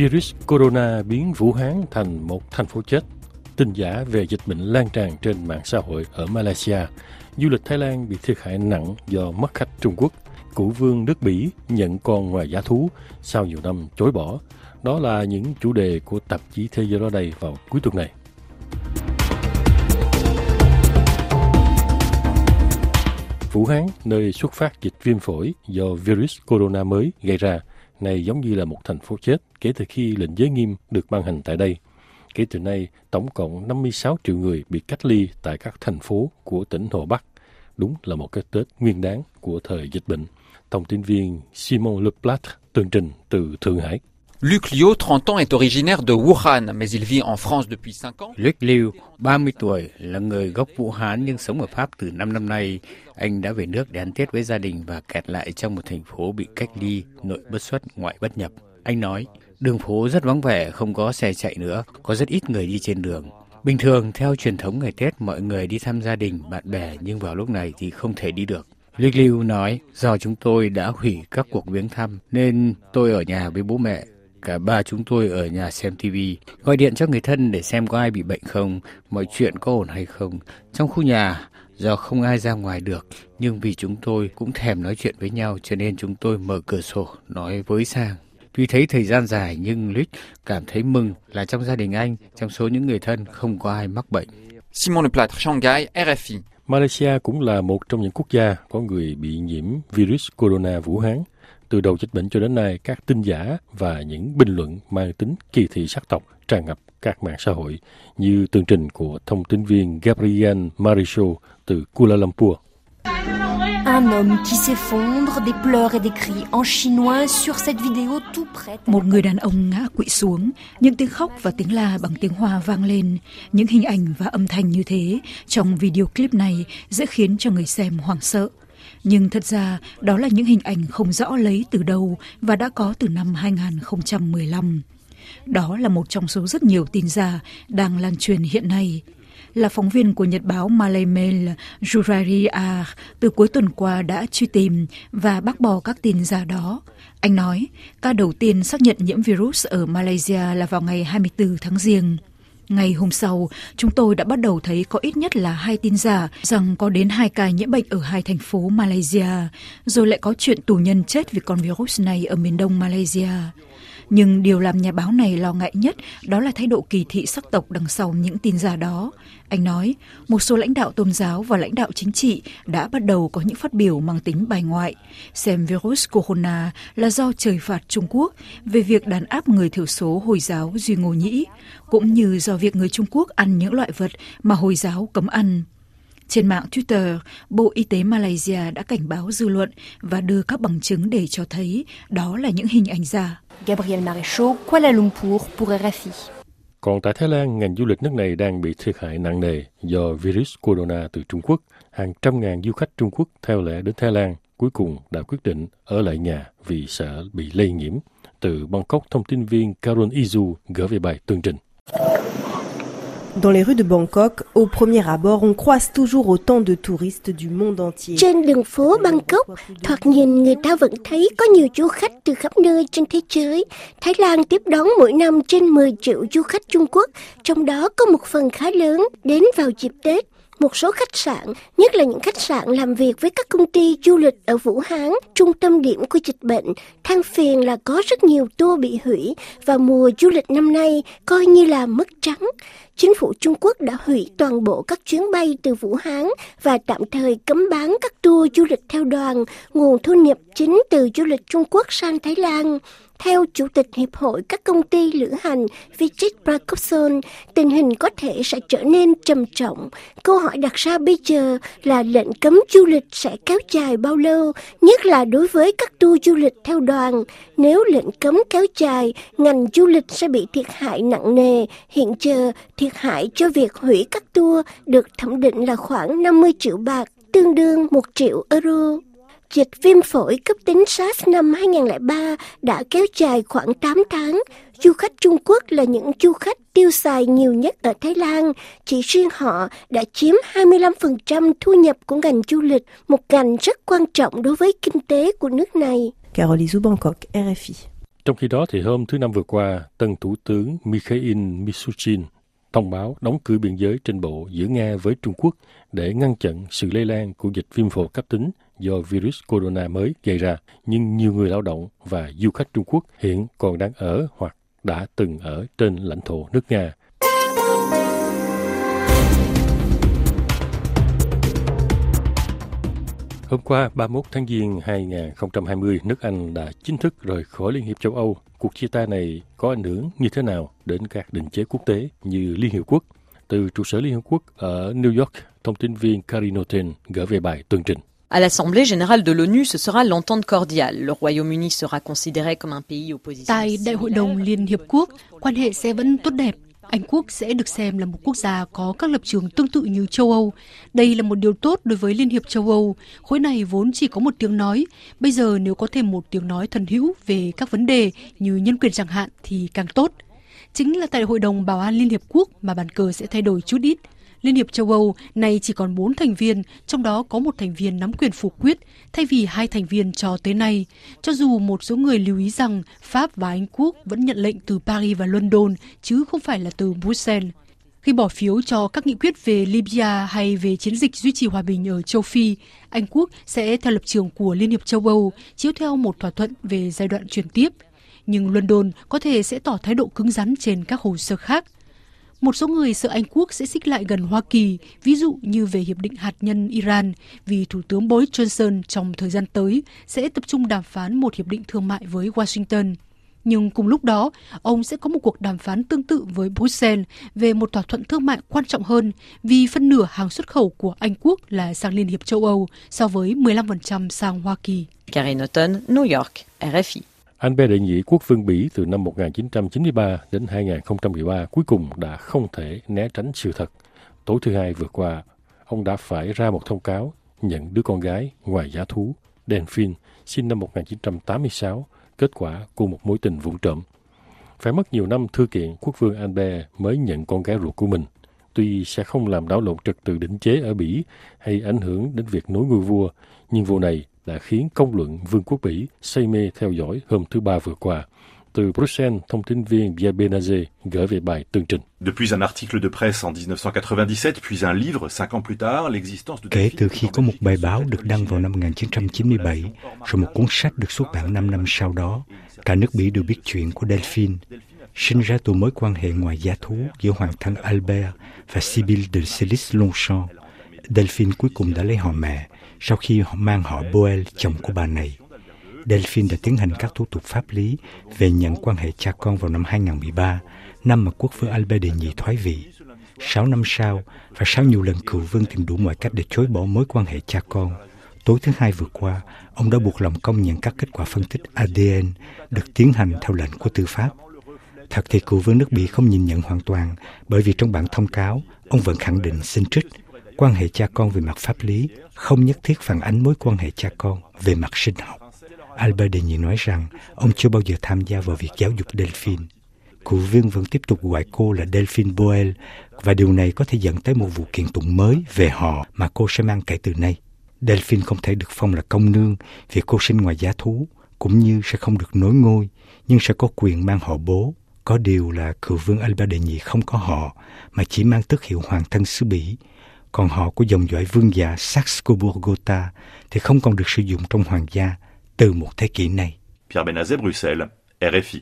Virus corona biến Vũ Hán thành một thành phố chết. Tin giả về dịch bệnh lan tràn trên mạng xã hội ở Malaysia. Du lịch Thái Lan bị thiệt hại nặng do mất khách Trung Quốc. Cụ vương nước Bỉ nhận con ngoài giá thú sau nhiều năm chối bỏ. Đó là những chủ đề của tạp chí Thế giới đó đây vào cuối tuần này. Vũ Hán, nơi xuất phát dịch viêm phổi do virus corona mới gây ra, này giống như là một thành phố chết kể từ khi lệnh giới nghiêm được ban hành tại đây. Kể từ nay, tổng cộng 56 triệu người bị cách ly tại các thành phố của tỉnh Hồ Bắc. Đúng là một cái Tết nguyên đáng của thời dịch bệnh. Thông tin viên Simon Leplat tường trình từ Thượng Hải. Luc Liu, 30 ans, est originaire de Wuhan, mais il vit en France depuis 5 ans. Luc Liu, 30 tuổi, là người gốc Vũ Hán nhưng sống ở Pháp từ 5 năm nay. Anh đã về nước để ăn Tết với gia đình và kẹt lại trong một thành phố bị cách ly, nội bất xuất, ngoại bất nhập. Anh nói, đường phố rất vắng vẻ, không có xe chạy nữa, có rất ít người đi trên đường. Bình thường, theo truyền thống ngày Tết, mọi người đi thăm gia đình, bạn bè, nhưng vào lúc này thì không thể đi được. Luc Liu nói, do chúng tôi đã hủy các cuộc viếng thăm, nên tôi ở nhà với bố mẹ. Cả ba chúng tôi ở nhà xem TV, gọi điện cho người thân để xem có ai bị bệnh không, mọi chuyện có ổn hay không. Trong khu nhà, do không ai ra ngoài được, nhưng vì chúng tôi cũng thèm nói chuyện với nhau cho nên chúng tôi mở cửa sổ nói với Sang. Tuy thấy thời gian dài nhưng Luc cảm thấy mừng là trong gia đình anh, trong số những người thân không có ai mắc bệnh. Simon Leplat, Shanghai, RFI. Malaysia cũng là một trong những quốc gia có người bị nhiễm virus corona Vũ Hán. Từ đầu dịch bệnh cho đến nay, các tin giả và những bình luận mang tính kỳ thị sắc tộc tràn ngập các mạng xã hội, như tường trình của thông tin viên Gabriel Maricho từ Kuala Lumpur. Un homme qui s'effondre, des pleurs et des cris en chinois sur cette vidéo tout près. Một người đàn ông ngã quỵ xuống, những tiếng khóc và tiếng la bằng tiếng Hoa vang lên. Những hình ảnh và âm thanh như thế trong video clip này dễ khiến cho người xem hoảng sợ. Nhưng thật ra đó là những hình ảnh không rõ lấy từ đâu và đã có từ năm 2015. Đó là một trong số rất nhiều tin giả đang lan truyền hiện nay là phóng viên của nhật báo Malay Mail, Jurari A, từ cuối tuần qua đã truy tìm và bác bỏ các tin giả đó. Anh nói, ca đầu tiên xác nhận nhiễm virus ở Malaysia là vào ngày 24 tháng Giêng. Ngày hôm sau, chúng tôi đã bắt đầu thấy có ít nhất là hai tin giả rằng có đến hai ca nhiễm bệnh ở hai thành phố Malaysia, rồi lại có chuyện tù nhân chết vì con virus này ở miền đông Malaysia. Nhưng điều làm nhà báo này lo ngại nhất đó là thái độ kỳ thị sắc tộc đằng sau những tin giả đó. Anh nói, một số lãnh đạo tôn giáo và lãnh đạo chính trị đã bắt đầu có những phát biểu mang tính bài ngoại, xem virus corona là do trời phạt Trung Quốc về việc đàn áp người thiểu số Hồi giáo Duy Ngô Nhĩ, cũng như do việc người Trung Quốc ăn những loại vật mà Hồi giáo cấm ăn. Trên mạng Twitter, Bộ Y tế Malaysia đã cảnh báo dư luận và đưa các bằng chứng để cho thấy đó là những hình ảnh giả. Gabriel Maréchaux, Kuala Lumpur pour RFI. Còn tại Thái Lan, ngành du lịch nước này đang bị thiệt hại nặng nề do virus corona từ Trung Quốc. Hàng trăm ngàn du khách Trung Quốc theo lẽ đến Thái Lan cuối cùng đã quyết định ở lại nhà vì sợ bị lây nhiễm. Từ Bangkok, thông tin viên Karun Izu gửi về bài tường trình. Dans les rues de Bangkok, au premier abord, on croise toujours autant de touristes du monde entier. Trên đường phố Bangkok, thoạt nhìn người ta vẫn thấy có nhiều du khách từ khắp nơi trên thế giới. Thái Lan tiếp đón mỗi năm trên 10 triệu du khách Trung Quốc, trong đó có một phần khá lớn đến vào dịp Tết. Một số khách sạn, nhất là những khách sạn làm việc với các công ty du lịch ở Vũ Hán, trung tâm điểm của dịch bệnh, than phiền là có rất nhiều tour bị hủy và mùa du lịch năm nay coi như là mất trắng. Chính phủ Trung Quốc đã hủy toàn bộ các chuyến bay từ Vũ Hán và tạm thời cấm bán các tour du lịch theo đoàn, nguồn thu nhập chính từ du lịch Trung Quốc sang Thái Lan. Theo Chủ tịch Hiệp hội các công ty lữ hành Vijit Prakopson, tình hình có thể sẽ trở nên trầm trọng. Câu hỏi đặt ra bây giờ là lệnh cấm du lịch sẽ kéo dài bao lâu, nhất là đối với các tour du lịch theo đoàn. Nếu lệnh cấm kéo dài, ngành du lịch sẽ bị thiệt hại nặng nề. Hiện giờ, thiệt hại cho việc hủy các tour được thẩm định là khoảng 50 triệu bạc, tương đương 1 triệu euro. Dịch viêm phổi cấp tính SARS năm 2003 đã kéo dài khoảng 8 tháng. Du khách Trung Quốc là những du khách tiêu xài nhiều nhất ở Thái Lan. Chỉ riêng họ đã chiếm 25% thu nhập của ngành du lịch, một ngành rất quan trọng đối với kinh tế của nước này. Carole Izou, Bangkok, RFI. Trong khi đó thì hôm thứ Năm vừa qua, tân Thủ tướng Mikhail Mishustin thông báo đóng cửa biên giới trên bộ giữa Nga với Trung Quốc để ngăn chặn sự lây lan của dịch viêm phổi cấp tính do virus corona mới gây ra. Nhưng nhiều người lao động và du khách Trung Quốc hiện còn đang ở hoặc đã từng ở trên lãnh thổ nước Nga. Hôm qua, 31 tháng Giêng 2020, nước Anh đã chính thức rời khỏi Liên hiệp châu Âu. Cuộc chia tay này có ảnh hưởng như thế nào đến các định chế quốc tế như Liên Hiệp Quốc? Từ trụ sở Liên Hợp Quốc ở New York, thông tin viên Karinoten gửi về bài tường trình. À l'Assemblée générale de l'ONU, ce sera l'entente cordiale. Le Royaume-Uni sera considéré comme un pays opposition. Tại Đại hội đồng Liên Hiệp Quốc, quan hệ sẽ vẫn tốt đẹp. Anh Quốc sẽ được xem là một quốc gia có các lập trường tương tự như châu Âu. Đây là một điều tốt đối với Liên hiệp châu Âu. Khối này vốn chỉ có một tiếng nói. Bây giờ nếu có thêm một tiếng nói thần hữu về các vấn đề như nhân quyền chẳng hạn thì càng tốt. Chính là tại Hội đồng Bảo an Liên Hiệp Quốc mà bàn cờ sẽ thay đổi chút ít. Liên hiệp châu Âu này chỉ còn 4 thành viên, trong đó có một thành viên nắm quyền phủ quyết, thay vì hai thành viên cho tới nay. Cho dù một số người lưu ý rằng Pháp và Anh Quốc vẫn nhận lệnh từ Paris và London, chứ không phải là từ Bruxelles. Khi bỏ phiếu cho các nghị quyết về Libya hay về chiến dịch duy trì hòa bình ở châu Phi, Anh Quốc sẽ theo lập trường của Liên hiệp châu Âu, chiếu theo một thỏa thuận về giai đoạn chuyển tiếp. Nhưng London có thể sẽ tỏ thái độ cứng rắn trên các hồ sơ khác – một số người sợ Anh quốc sẽ xích lại gần Hoa Kỳ, ví dụ như về hiệp định hạt nhân Iran, vì Thủ tướng Boris Johnson trong thời gian tới sẽ tập trung đàm phán một hiệp định thương mại với Washington. Nhưng cùng lúc đó, ông sẽ có một cuộc đàm phán tương tự với Brussels về một thỏa thuận thương mại quan trọng hơn vì phân nửa hàng xuất khẩu của Anh quốc là sang Liên hiệp châu Âu so với 15% sang Hoa Kỳ. Karen Norton, New York, RFI. Anh bé đệ nhị quốc vương Bỉ từ năm 1993 đến 2013 cuối cùng đã không thể né tránh sự thật. Tối thứ hai vừa qua, ông đã phải ra một thông cáo nhận đứa con gái ngoài giá thú, Delphine, sinh năm 1986, kết quả của một mối tình vụ trộm. Phải mất nhiều năm thư kiện, quốc vương Albert mới nhận con gái ruột của mình. Tuy sẽ không làm đảo lộn trật tự định chế ở Bỉ hay ảnh hưởng đến việc nối ngôi vua, nhưng vụ này đã khiến công luận Vương quốc Bỉ say mê theo dõi hôm thứ Ba vừa qua. Từ Bruxelles, thông tin viên Pierre Benazé gửi về bài tường trình. Depuis un article de presse en 1997, puis un livre cinq ans plus tard, l'existence de Kể từ khi có một bài báo được đăng vào năm 1997, rồi một cuốn sách được xuất bản 5 năm sau đó, cả nước Bỉ đều biết chuyện của Delphine, sinh ra từ mối quan hệ ngoài giá thú giữa hoàng thân Albert và Sibylle de Célis Longchamp. Delphine cuối cùng đã lấy họ mẹ sau khi họ mang họ Boel, chồng của bà này. Delphine đã tiến hành các thủ tục pháp lý về nhận quan hệ cha con vào năm 2013, năm mà quốc vương Albert đệ nhị thoái vị. Sáu năm sau, và sau nhiều lần cựu vương tìm đủ mọi cách để chối bỏ mối quan hệ cha con, tối thứ hai vừa qua, ông đã buộc lòng công nhận các kết quả phân tích ADN được tiến hành theo lệnh của tư pháp. Thật thì cựu vương nước Bỉ không nhìn nhận hoàn toàn, bởi vì trong bản thông cáo, ông vẫn khẳng định xin trích quan hệ cha con về mặt pháp lý không nhất thiết phản ánh mối quan hệ cha con về mặt sinh học. Albert Denis nói rằng ông chưa bao giờ tham gia vào việc giáo dục Delphine. Cụ viên vẫn tiếp tục gọi cô là Delphine Boel và điều này có thể dẫn tới một vụ kiện tụng mới về họ mà cô sẽ mang kể từ nay. Delphine không thể được phong là công nương vì cô sinh ngoài giá thú, cũng như sẽ không được nối ngôi, nhưng sẽ có quyền mang họ bố. Có điều là cựu vương Albert đệ nhị không có họ, mà chỉ mang tước hiệu hoàng thân xứ Bỉ, còn họ của dòng dõi vương giả Saxe-Coburg-Gotha thì không còn được sử dụng trong hoàng gia từ một thế kỷ nay. Pierre Benazet, Bruxelles, RFI.